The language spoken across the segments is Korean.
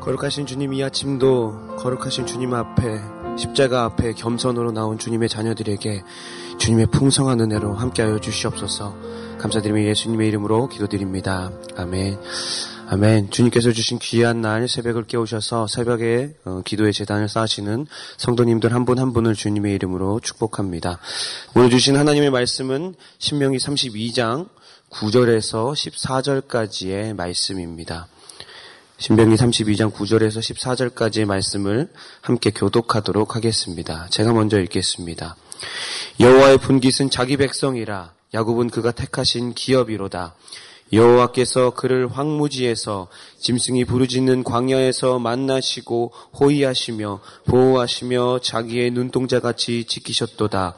거룩하신 주님 이 아침도 거룩하신 주님 앞에 십자가 앞에 겸손으로 나온 주님의 자녀들에게 주님의 풍성한 은혜로 함께하여 주시옵소서 감사드리며 예수님의 이름으로 기도드립니다. 아멘. 아멘. 주님께서 주신 귀한 날 새벽을 깨우셔서 새벽에 어, 기도의 재단을 쌓으시는 성도님들 한 분한 한 분을 주님의 이름으로 축복합니다. 오늘 주신 하나님의 말씀은 신명기 32장 9절에서 14절까지의 말씀입니다. 신명기 32장 9절에서 14절까지의 말씀을 함께 교독하도록 하겠습니다. 제가 먼저 읽겠습니다. 여호와의 분깃은 자기 백성이라 야곱은 그가 택하신 기업이로다. 여호와께서 그를 황무지에서 짐승이 부르짖는 광야에서 만나시고 호위하시며 보호하시며 자기의 눈동자 같이 지키셨도다.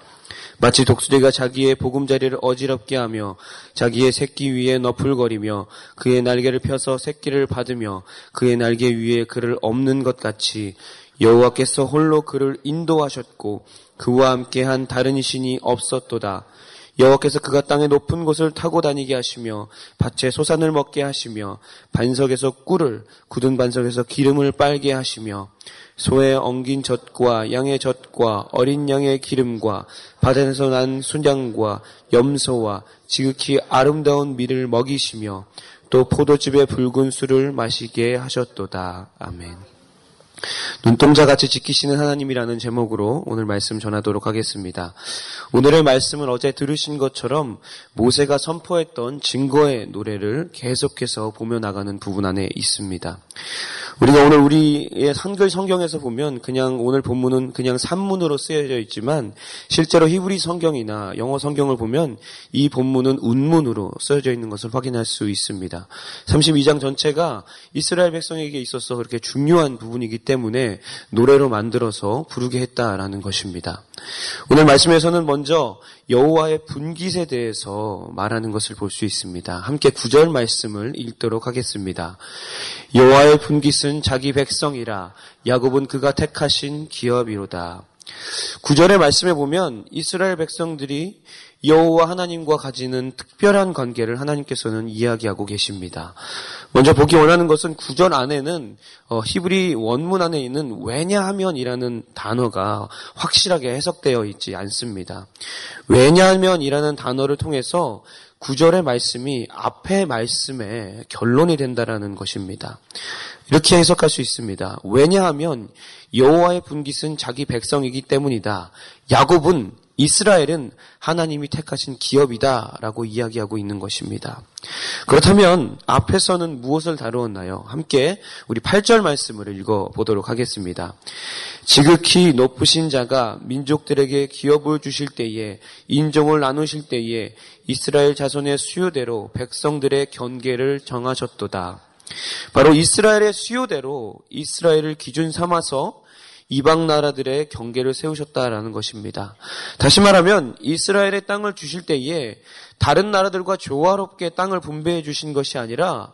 마치 독수리가 자기의 보금자리를 어지럽게 하며 자기의 새끼 위에 너풀거리며 그의 날개를 펴서 새끼를 받으며 그의 날개 위에 그를 없는 것 같이 여호와께서 홀로 그를 인도하셨고 그와 함께한 다른 신이 없었도다. 여호와께서 그가 땅의 높은 곳을 타고 다니게 하시며 밭에 소산을 먹게 하시며 반석에서 꿀을 굳은 반석에서 기름을 빨게 하시며 소의 엉긴 젖과 양의 젖과 어린 양의 기름과 바다에서 난 순양과 염소와 지극히 아름다운 밀을 먹이시며 또 포도즙의 붉은 술을 마시게 하셨도다. 아멘. 눈동자 같이 지키시는 하나님이라는 제목으로 오늘 말씀 전하도록 하겠습니다. 오늘의 말씀은 어제 들으신 것처럼 모세가 선포했던 증거의 노래를 계속해서 보며 나가는 부분 안에 있습니다. 우리가 오늘 우리의 한글 성경에서 보면 그냥 오늘 본문은 그냥 산문으로 쓰여져 있지만 실제로 히브리 성경이나 영어 성경을 보면 이 본문은 운문으로 쓰여져 있는 것을 확인할 수 있습니다. 32장 전체가 이스라엘 백성에게 있어서 그렇게 중요한 부분이기 때문에 노래로 만들어서 부르게 했다라는 것입니다. 오늘 말씀에서는 먼저 여호와의 분깃에 대해서 말하는 것을 볼 수 있습니다. 함께 구절 말씀을 읽도록 하겠습니다. 여호와의 분깃은 자기 백성이라 야곱은 그가 택하신 기업이로다. 구절의 말씀에 보면 이스라엘 백성들이 여호와 하나님과 가지는 특별한 관계를 하나님께서는 이야기하고 계십니다. 먼저 보기 원하는 것은 구절 안에는 어, 히브리 원문 안에 있는 왜냐하면이라는 단어가 확실하게 해석되어 있지 않습니다. 왜냐하면이라는 단어를 통해서 구절의 말씀이 앞의 말씀의 결론이 된다라는 것입니다. 이렇게 해석할 수 있습니다. 왜냐하면 여호와의 분깃은 자기 백성이기 때문이다. 야곱은 이스라엘은 하나님이 택하신 기업이다라고 이야기하고 있는 것입니다. 그렇다면 앞에서는 무엇을 다루었나요? 함께 우리 8절 말씀을 읽어 보도록 하겠습니다. 지극히 높으신 자가 민족들에게 기업을 주실 때에 인종을 나누실 때에 이스라엘 자손의 수요대로 백성들의 경계를 정하셨도다. 바로 이스라엘의 수요대로 이스라엘을 기준 삼아서 이방 나라들의 경계를 세우셨다라는 것입니다. 다시 말하면 이스라엘의 땅을 주실 때에 다른 나라들과 조화롭게 땅을 분배해 주신 것이 아니라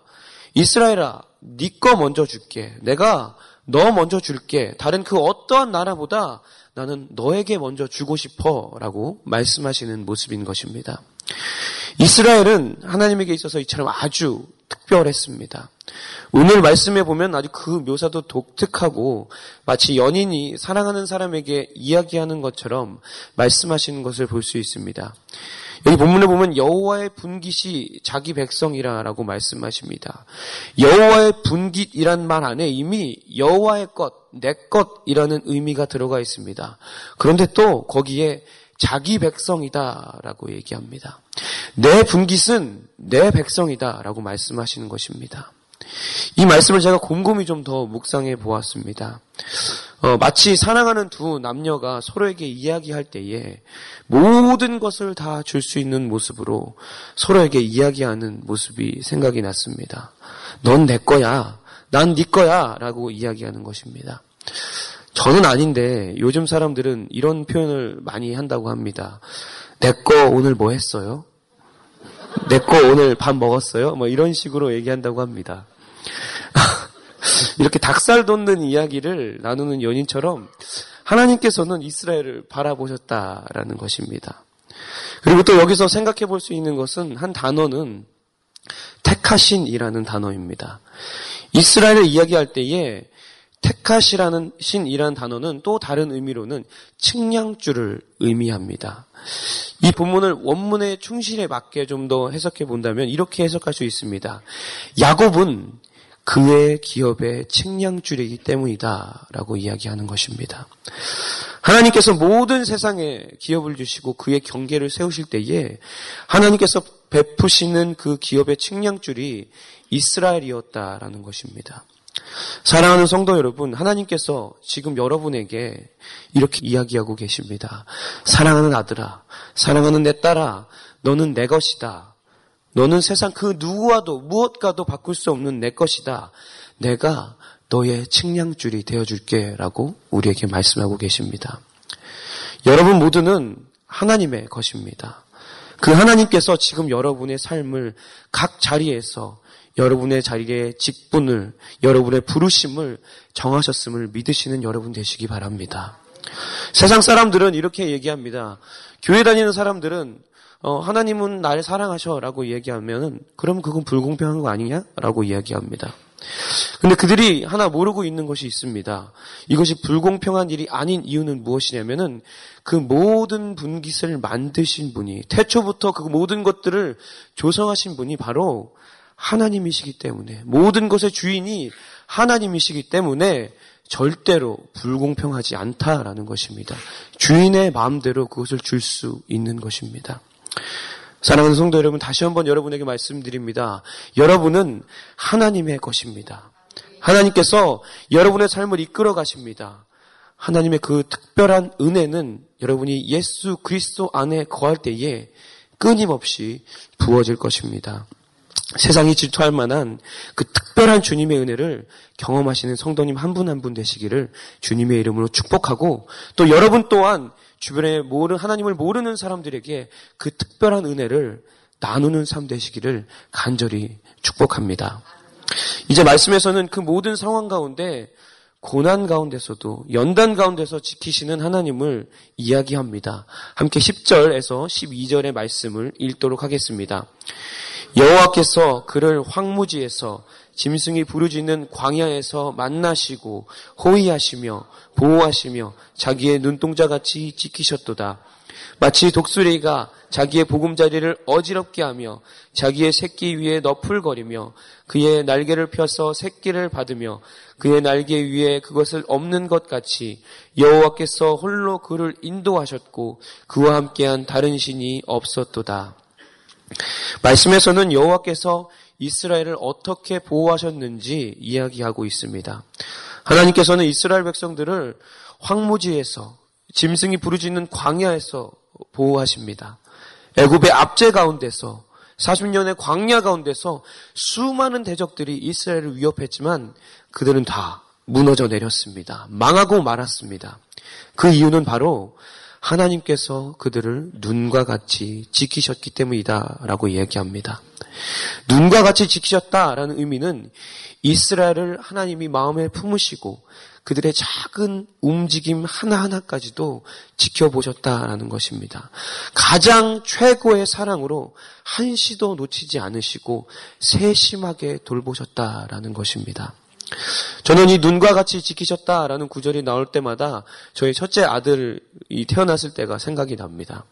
이스라엘아, 네 거 먼저 줄게. 내가 너 먼저 줄게. 다른 그 어떠한 나라보다 나는 너에게 먼저 주고 싶어. 라고 말씀하시는 모습인 것입니다. 이스라엘은 하나님에게 있어서 이처럼 아주 특별했습니다. 오늘 말씀에 보면 아주 그 묘사도 독특하고 마치 연인이 사랑하는 사람에게 이야기하는 것처럼 말씀하시는 것을 볼 수 있습니다. 여기 본문에 보면 여호와의 분깃이 자기 백성이라라고 말씀하십니다. 여호와의 분깃이란 말 안에 이미 여호와의 것, 내 것이라는 의미가 들어가 있습니다. 그런데 또 거기에 자기 백성이다라고 얘기합니다. 내 분깃은 내 백성이다라고 말씀하시는 것입니다. 이 말씀을 제가 곰곰이 좀 더 묵상해 보았습니다. 어, 마치 사랑하는 두 남녀가 서로에게 이야기할 때에 모든 것을 다 줄 수 있는 모습으로 서로에게 이야기하는 모습이 생각이 났습니다. 넌 내 거야. 난 네 거야. 라고 이야기하는 것입니다. 저는 아닌데 요즘 사람들은 이런 표현을 많이 한다고 합니다. 내 거 오늘 뭐 했어요? 내 거 오늘 밥 먹었어요? 뭐 이런 식으로 얘기한다고 합니다. 이렇게 닭살 돋는 이야기를 나누는 연인처럼 하나님께서는 이스라엘을 바라보셨다라는 것입니다. 그리고 또 여기서 생각해 볼 수 있는 것은 한 단어는 택하신이라는 단어입니다. 이스라엘을 이야기할 때에 테카시라는 신이라는 단어는 또 다른 의미로는 측량줄을 의미합니다. 이 본문을 원문의 충실에 맞게 좀 더 해석해 본다면 이렇게 해석할 수 있습니다. 야곱은 그의 기업의 측량줄이기 때문이다 라고 이야기하는 것입니다. 하나님께서 모든 세상에 기업을 주시고 그의 경계를 세우실 때에 하나님께서 베푸시는 그 기업의 측량줄이 이스라엘이었다라는 것입니다. 사랑하는 성도 여러분, 하나님께서 지금 여러분에게 이렇게 이야기하고 계십니다. 사랑하는 아들아, 사랑하는 내 딸아, 너는 내 것이다. 너는 세상 그 누구와도 무엇과도 바꿀 수 없는 내 것이다. 내가 너의 측량줄이 되어줄게 라고 우리에게 말씀하고 계십니다. 여러분 모두는 하나님의 것입니다. 그 하나님께서 지금 여러분의 삶을 각 자리에서 여러분의 자리에 직분을, 여러분의 부르심을 정하셨음을 믿으시는 여러분 되시기 바랍니다. 세상 사람들은 이렇게 얘기합니다. 교회 다니는 사람들은 어, 하나님은 날 사랑하셔라고 얘기하면 그럼 그건 불공평한 거 아니냐라고 이야기합니다. 근데 그들이 하나 모르고 있는 것이 있습니다. 이것이 불공평한 일이 아닌 이유는 무엇이냐면은 그 모든 분깃을 만드신 분이 태초부터 그 모든 것들을 조성하신 분이 바로 하나님이시기 때문에 모든 것의 주인이 하나님이시기 때문에 절대로 불공평하지 않다라는 것입니다. 주인의 마음대로 그것을 줄 수 있는 것입니다. 사랑하는 성도 여러분, 다시 한번 여러분에게 말씀드립니다. 여러분은 하나님의 것입니다. 하나님께서 여러분의 삶을 이끌어 가십니다. 하나님의 그 특별한 은혜는 여러분이 예수 그리스도 안에 거할 때에 끊임없이 부어질 것입니다. 세상이 질투할 만한 그 특별한 주님의 은혜를 경험하시는 성도님 한분 한 분 되시기를 주님의 이름으로 축복하고 또 여러분 또한 주변에 모르 하나님을 모르는 사람들에게 그 특별한 은혜를 나누는 삶 되시기를 간절히 축복합니다. 이제 말씀에서는 그 모든 상황 가운데 고난 가운데서도 연단 가운데서 지키시는 하나님을 이야기합니다. 함께 10절에서 12절의 말씀을 읽도록 하겠습니다. 여호와께서 그를 황무지에서 짐승이 부르짖는 광야에서 만나시고 호위하시며 보호하시며 자기의 눈동자 같이 지키셨도다. 마치 독수리가 자기의 보금자리를 어지럽게 하며 자기의 새끼 위에 너풀거리며 그의 날개를 펴서 새끼를 받으며 그의 날개 위에 그것을 없는 것 같이 여호와께서 홀로 그를 인도하셨고 그와 함께한 다른 신이 없었도다. 말씀에서는 여호와께서 이스라엘을 어떻게 보호하셨는지 이야기하고 있습니다. 하나님께서는 이스라엘 백성들을 황무지에서 짐승이 부르짖는 광야에서 보호하십니다. 애굽의 압제 가운데서 40년의 광야 가운데서 수많은 대적들이 이스라엘을 위협했지만 그들은 다 무너져 내렸습니다. 망하고 말았습니다. 그 이유는 바로 하나님께서 그들을 눈과 같이 지키셨기 때문이다라고 이야기합니다. 눈과 같이 지키셨다라는 의미는 이스라엘을 하나님이 마음에 품으시고 그들의 작은 움직임 하나하나까지도 지켜보셨다라는 것입니다. 가장 최고의 사랑으로 한시도 놓치지 않으시고 세심하게 돌보셨다라는 것입니다. 저는 이 눈과 같이 지키셨다라는 구절이 나올 때마다 저희 첫째 아들이 태어났을 때가 생각이 납니다.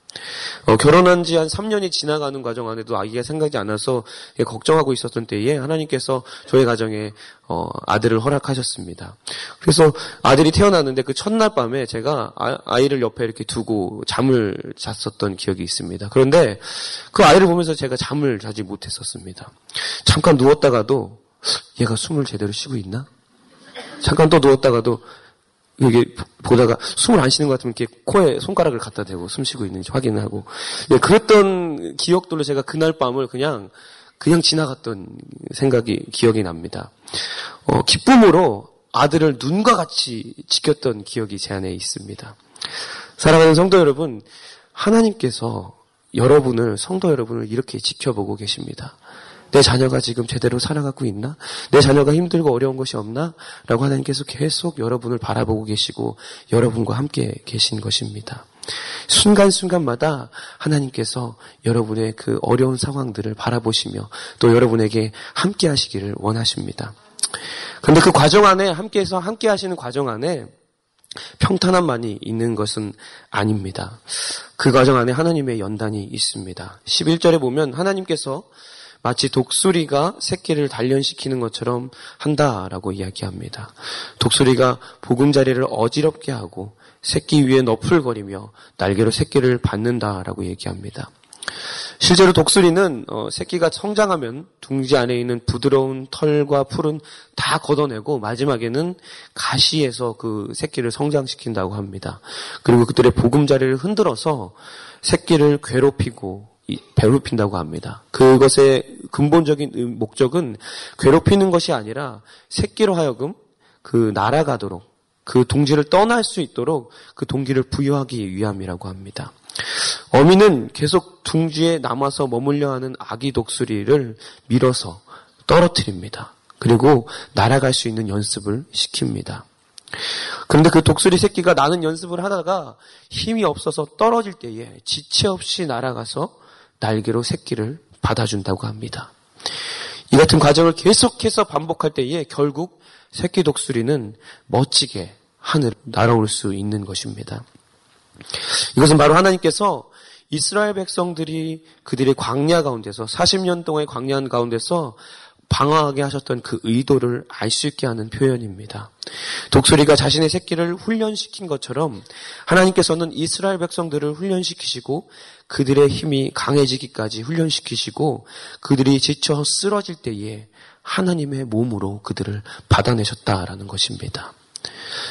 어, 결혼한 지 한 3년이 지나가는 과정 안에도 아기가 생각이 안 나서 걱정하고 있었던 때에 하나님께서 저희 가정에 어, 아들을 허락하셨습니다. 그래서 아들이 태어났는데 그 첫날 밤에 제가 아, 이를 옆에 이렇게 두고 잠을 잤었던 기억이 있습니다. 그런데 그 아이를 보면서 제가 잠을 자지 못했었습니다. 잠깐 누웠다가도 얘가 숨을 제대로 쉬고 있나? 잠깐 또 누웠다가도 여기 보다가 숨을 안 쉬는 것 같으면 이렇게 코에 손가락을 갖다 대고 숨 쉬고 있는지 확인하고 예, 그랬던 기억들로 제가 그날 밤을 그냥 그냥 지나갔던 생각이 기억이 납니다. 어, 기쁨으로 아들을 눈과 같이 지켰던 기억이 제 안에 있습니다. 사랑하는 성도 여러분, 하나님께서 여러분을 성도 여러분을 이렇게 지켜보고 계십니다. 내 자녀가 지금 제대로 살아가고 있나? 내 자녀가 힘들고 어려운 것이 없나? 라고 하나님께서 계속 여러분을 바라보고 계시고 여러분과 함께 계신 것입니다. 순간순간마다 하나님께서 여러분의 그 어려운 상황들을 바라보시며 또 여러분에게 함께 하시기를 원하십니다. 그런데 그 과정 안에 함께해서 함께 하시는 과정 안에 평탄함만이 있는 것은 아닙니다. 그 과정 안에 하나님의 연단이 있습니다. 11절에 보면 하나님께서 마치 독수리가 새끼를 단련시키는 것처럼 한다라고 이야기합니다. 독수리가 보금자리를 어지럽게 하고 새끼 위에 너풀거리며 날개로 새끼를 받는다라고 얘기합니다. 실제로 독수리는 어, 새끼가 성장하면 둥지 안에 있는 부드러운 털과 풀은 다 걷어내고 마지막에는 가시에서 그 새끼를 성장시킨다고 합니다. 그리고 그들의 보금자리를 흔들어서 새끼를 괴롭히고 괴롭힌다고 합니다. 그것의 근본적인 목적은 괴롭히는 것이 아니라 새끼로 하여금 그 날아가도록 그 동지를 떠날 수 있도록 그 동기를 부여하기 위함이라고 합니다. 어미는 계속 둥지에 남아서 머물려 하는 아기 독수리를 밀어서 떨어뜨립니다. 그리고 날아갈 수 있는 연습을 시킵니다. 그런데 그 독수리 새끼가 나는 연습을 하다가 힘이 없어서 떨어질 때에 지체 없이 날아가서 날개로 새끼를 받아준다고 합니다. 이 같은 과정을 계속해서 반복할 때에 결국 새끼 독수리는 멋지게 하늘 날아올 수 있는 것입니다. 이것은 바로 하나님께서 이스라엘 백성들이 그들의 광야 가운데서 40년 동안의 광야 가운데서 방황하게 하셨던 그 의도를 알 수 있게 하는 표현입니다. 독수리가 자신의 새끼를 훈련시킨 것처럼 하나님께서는 이스라엘 백성들을 훈련시키시고 그들의 힘이 강해지기까지 훈련시키시고 그들이 지쳐 쓰러질 때에 하나님의 몸으로 그들을 받아내셨다라는 것입니다.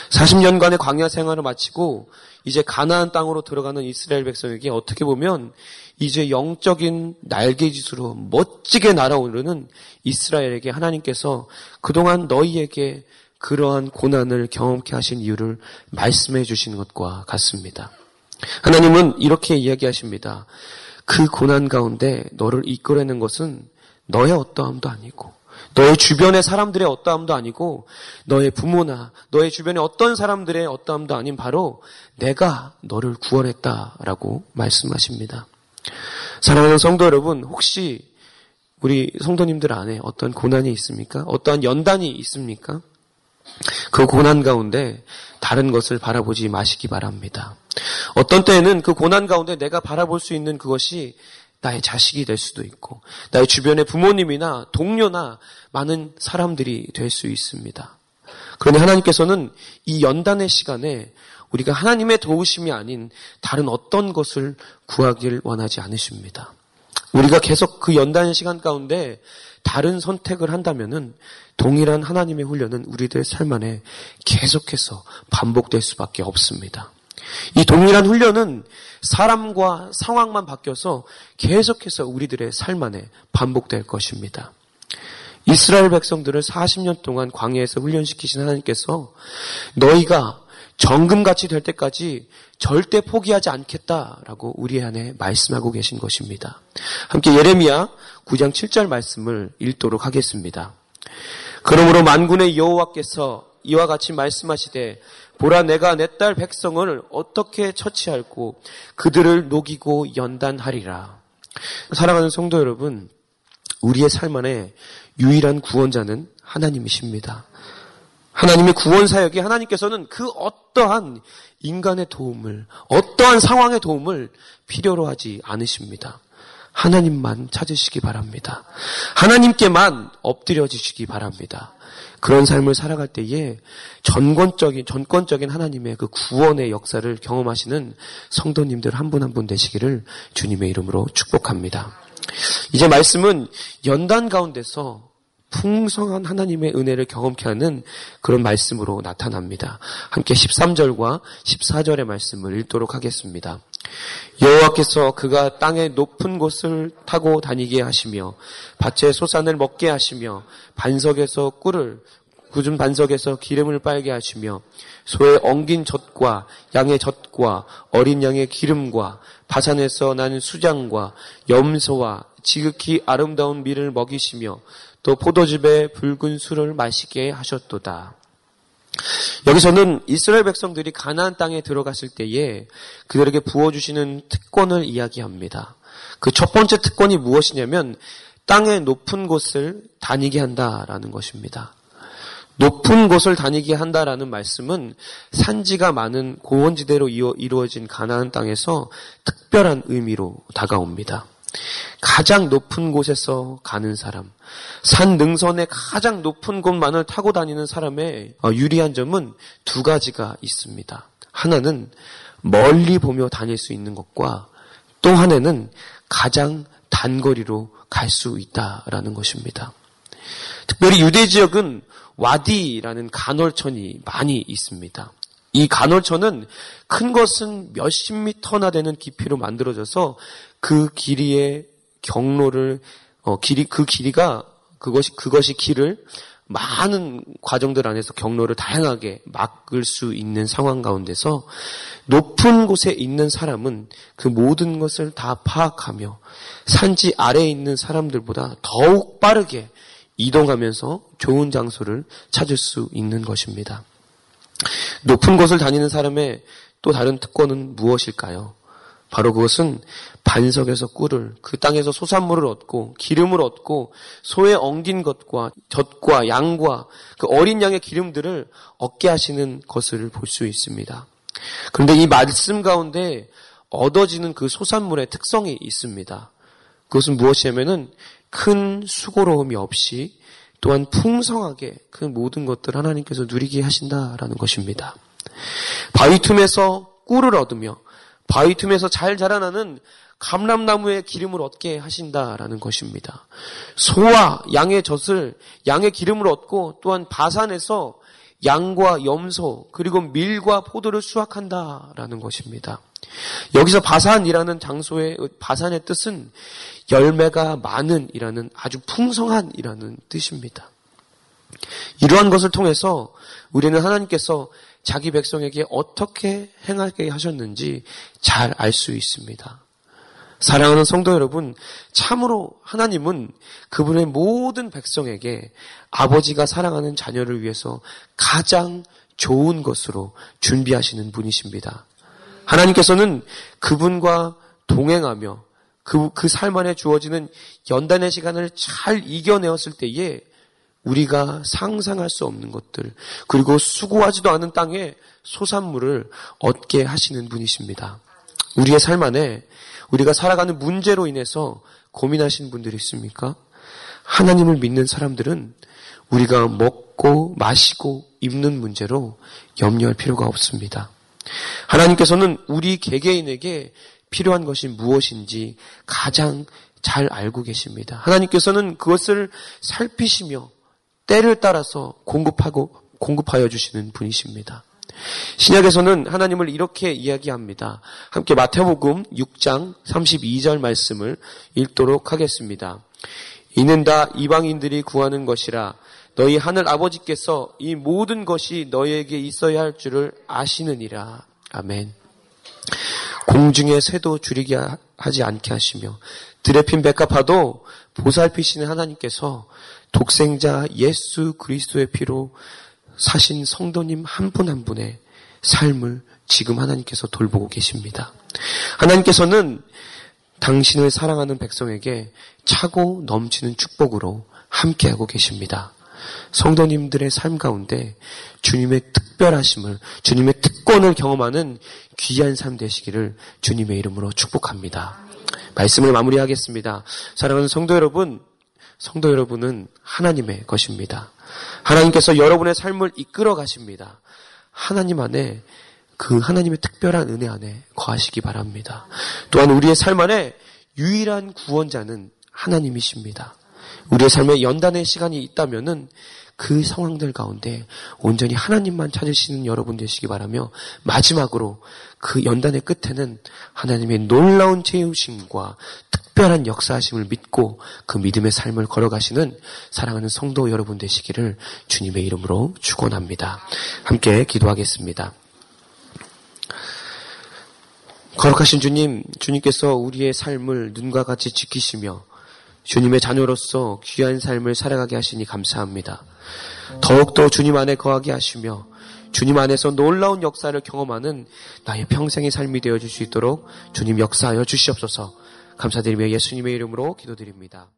40년간의 광야 생활을 마치고 이제 가나안 땅으로 들어가는 이스라엘 백성에게 어떻게 보면 이제 영적인 날개짓으로 멋지게 날아오르는 이스라엘에게 하나님께서 그동안 너희에게 그러한 고난을 경험케 하신 이유를 말씀해 주시는 것과 같습니다. 하나님은 이렇게 이야기하십니다. 그 고난 가운데 너를 이끌어내는 것은 너의 어떠함도 아니고 너의 주변의 사람들의 어떠함도 아니고 너의 부모나 너의 주변의 어떤 사람들의 어떠함도 아닌 바로 내가 너를 구원했다라고 말씀하십니다. 사랑하는 성도 여러분, 혹시 우리 성도님들 안에 어떤 고난이 있습니까? 어떠한 연단이 있습니까? 그 고난 가운데 다른 것을 바라보지 마시기 바랍니다. 어떤 때에는 그 고난 가운데 내가 바라볼 수 있는 그것이 나의 자식이 될 수도 있고, 나의 주변의 부모님이나 동료나 많은 사람들이 될 수 있습니다. 그런데 하나님께서는 이 연단의 시간에 우리가 하나님의 도우심이 아닌 다른 어떤 것을 구하길 원하지 않으십니다. 우리가 계속 그 연단 시간 가운데 다른 선택을 한다면은 동일한 하나님의 훈련은 우리들 삶 안에 계속해서 반복될 수밖에 없습니다. 이 동일한 훈련은 사람과 상황만 바뀌어서 계속해서 우리들의 삶 안에 반복될 것입니다. 이스라엘 백성들을 40년 동안 광야에서 훈련시키신 하나님께서 너희가 정금같이 될 때까지 절대 포기하지 않겠다라고 우리 안에 말씀하고 계신 것입니다. 함께 예레미야 9장 7절 말씀을 읽도록 하겠습니다. 그러므로 만군의 여호와께서 이와 같이 말씀하시되 보라 내가 내 딸 백성을 어떻게 처치할고 그들을 녹이고 연단하리라. 사랑하는 성도 여러분, 우리의 삶 안에 유일한 구원자는 하나님이십니다. 하나님의 구원 사역에 하나님께서는 그 어떠한 인간의 도움을, 어떠한 상황의 도움을 필요로 하지 않으십니다. 하나님만 찾으시기 바랍니다. 하나님께만 엎드려지시기 바랍니다. 그런 삶을 살아갈 때에 전권적인, 전권적인 하나님의 그 구원의 역사를 경험하시는 성도님들 한분 한분 되시기를 주님의 이름으로 축복합니다. 이제 말씀은 연단 가운데서 풍성한 하나님의 은혜를 경험케 하는 그런 말씀으로 나타납니다. 함께 13절과 14절의 말씀을 읽도록 하겠습니다. 여호와께서 그가 땅의 높은 곳을 타고 다니게 하시며 밭의 소산을 먹게 하시며 반석에서 꿀을 굳은 반석에서 기름을 빨게 하시며 소의 엉긴 젖과 양의 젖과 어린 양의 기름과 바산에서 나는 수장과 염소와 지극히 아름다운 밀을 먹이시며 또 포도즙에 붉은 술을 마시게 하셨도다. 여기서는 이스라엘 백성들이 가나안 땅에 들어갔을 때에 그들에게 부어주시는 특권을 이야기합니다. 그 첫 번째 특권이 무엇이냐면 땅의 높은 곳을 다니게 한다라는 것입니다. 높은 곳을 다니게 한다라는 말씀은 산지가 많은 고원지대로 이루어진 가나안 땅에서 특별한 의미로 다가옵니다. 가장 높은 곳에서 가는 사람, 산 능선의 가장 높은 곳만을 타고 다니는 사람의 어, 유리한 점은 두 가지가 있습니다. 하나는 멀리 보며 다닐 수 있는 것과 또 하나는 가장 단거리로 갈 수 있다라는 것입니다. 특별히 유대 지역은 와디라는 간헐천이 많이 있습니다. 이 간헐천은 큰 것은 몇십 미터나 되는 깊이로 만들어져서 그 길이의 경로를 어, 길이 그 길이가 그것이 그것이 길을 많은 과정들 안에서 경로를 다양하게 막을 수 있는 상황 가운데서 높은 곳에 있는 사람은 그 모든 것을 다 파악하며 산지 아래에 있는 사람들보다 더욱 빠르게 이동하면서 좋은 장소를 찾을 수 있는 것입니다. 높은 곳을 다니는 사람의 또 다른 특권은 무엇일까요? 바로 그것은 반석에서 꿀을 그 땅에서 소산물을 얻고 기름을 얻고 소에 엉긴 것과 젖과 양과 그 어린 양의 기름들을 얻게 하시는 것을 볼 수 있습니다. 그런데 이 말씀 가운데 얻어지는 그 소산물의 특성이 있습니다. 그것은 무엇이냐면은 큰 수고로움이 없이 또한 풍성하게 그 모든 것들 하나님께서 누리게 하신다라는 것입니다. 바위 틈에서 꿀을 얻으며 바위 틈에서 잘 자라나는 감람나무의 기름을 얻게 하신다라는 것입니다. 소와 양의 젖을 양의 기름을 얻고 또한 바산에서 양과 염소 그리고 밀과 포도를 수확한다라는 것입니다. 여기서 바산이라는 장소의 바산의 뜻은 열매가 많은이라는 아주 풍성한이라는 뜻입니다. 이러한 것을 통해서 우리는 하나님께서 자기 백성에게 어떻게 행하게 하셨는지 잘 알 수 있습니다. 사랑하는 성도 여러분, 참으로 하나님은 그분의 모든 백성에게 아버지가 사랑하는 자녀를 위해서 가장 좋은 것으로 준비하시는 분이십니다. 하나님께서는 그분과 동행하며 그, 그 삶 안에 주어지는 연단의 시간을 잘 이겨내었을 때에 우리가 상상할 수 없는 것들, 그리고 수고하지도 않은 땅에 소산물을 얻게 하시는 분이십니다. 우리의 삶 안에 우리가 살아가는 문제로 인해서 고민하시는 분들이 있습니까? 하나님을 믿는 사람들은 우리가 먹고 마시고 입는 문제로 염려할 필요가 없습니다. 하나님께서는 우리 개개인에게 필요한 것이 무엇인지 가장 잘 알고 계십니다. 하나님께서는 그것을 살피시며 때를 따라서 공급하고 공급하여 주시는 분이십니다. 신약에서는 하나님을 이렇게 이야기합니다. 함께 마태복음 6장 32절 말씀을 읽도록 하겠습니다. 이는 다 이방인들이 구하는 것이라 너희 하늘 아버지께서 이 모든 것이 너희에게 있어야 할 줄을 아시느니라. 아멘. 공중의 새도 줄이게 하지 않게 하시며 들에 핀 백합화도 보살피시는 하나님께서 독생자 예수 그리스도의 피로 사신 성도님 한 분한 한 분의 삶을 지금 하나님께서 돌보고 계십니다. 하나님께서는 당신을 사랑하는 백성에게 차고 넘치는 축복으로 함께하고 계십니다. 성도님들의 삶 가운데 주님의 특별하심을, 주님의 특권을 경험하는 귀한 삶 되시기를 주님의 이름으로 축복합니다. 말씀을 마무리하겠습니다. 사랑하는 성도 여러분, 성도 여러분은 하나님의 것입니다. 하나님께서 여러분의 삶을 이끌어 가십니다. 하나님 안에 그 하나님의 특별한 은혜 안에 거하시기 바랍니다. 또한 우리의 삶 안에 유일한 구원자는 하나님이십니다. 우리의 삶에 연단의 시간이 있다면은 그 상황들 가운데 온전히 하나님만 찾으시는 여러분 되시기 바라며 마지막으로 그 연단의 끝에는 하나님의 놀라운 채우심과 특별한 역사하심을 믿고 그 믿음의 삶을 걸어가시는 사랑하는 성도 여러분 되시기를 주님의 이름으로 축원합니다. 함께 기도하겠습니다. 거룩하신 주님, 주님께서 우리의 삶을 눈과 같이 지키시며 주님의 자녀로서 귀한 삶을 살아가게 하시니 감사합니다. 더욱더 주님 안에 거하게 하시며 주님 안에서 놀라운 역사를 경험하는 나의 평생의 삶이 되어 줄 수 있도록 주님 역사하여 주시옵소서 감사드리며 예수님의 이름으로 기도드립니다.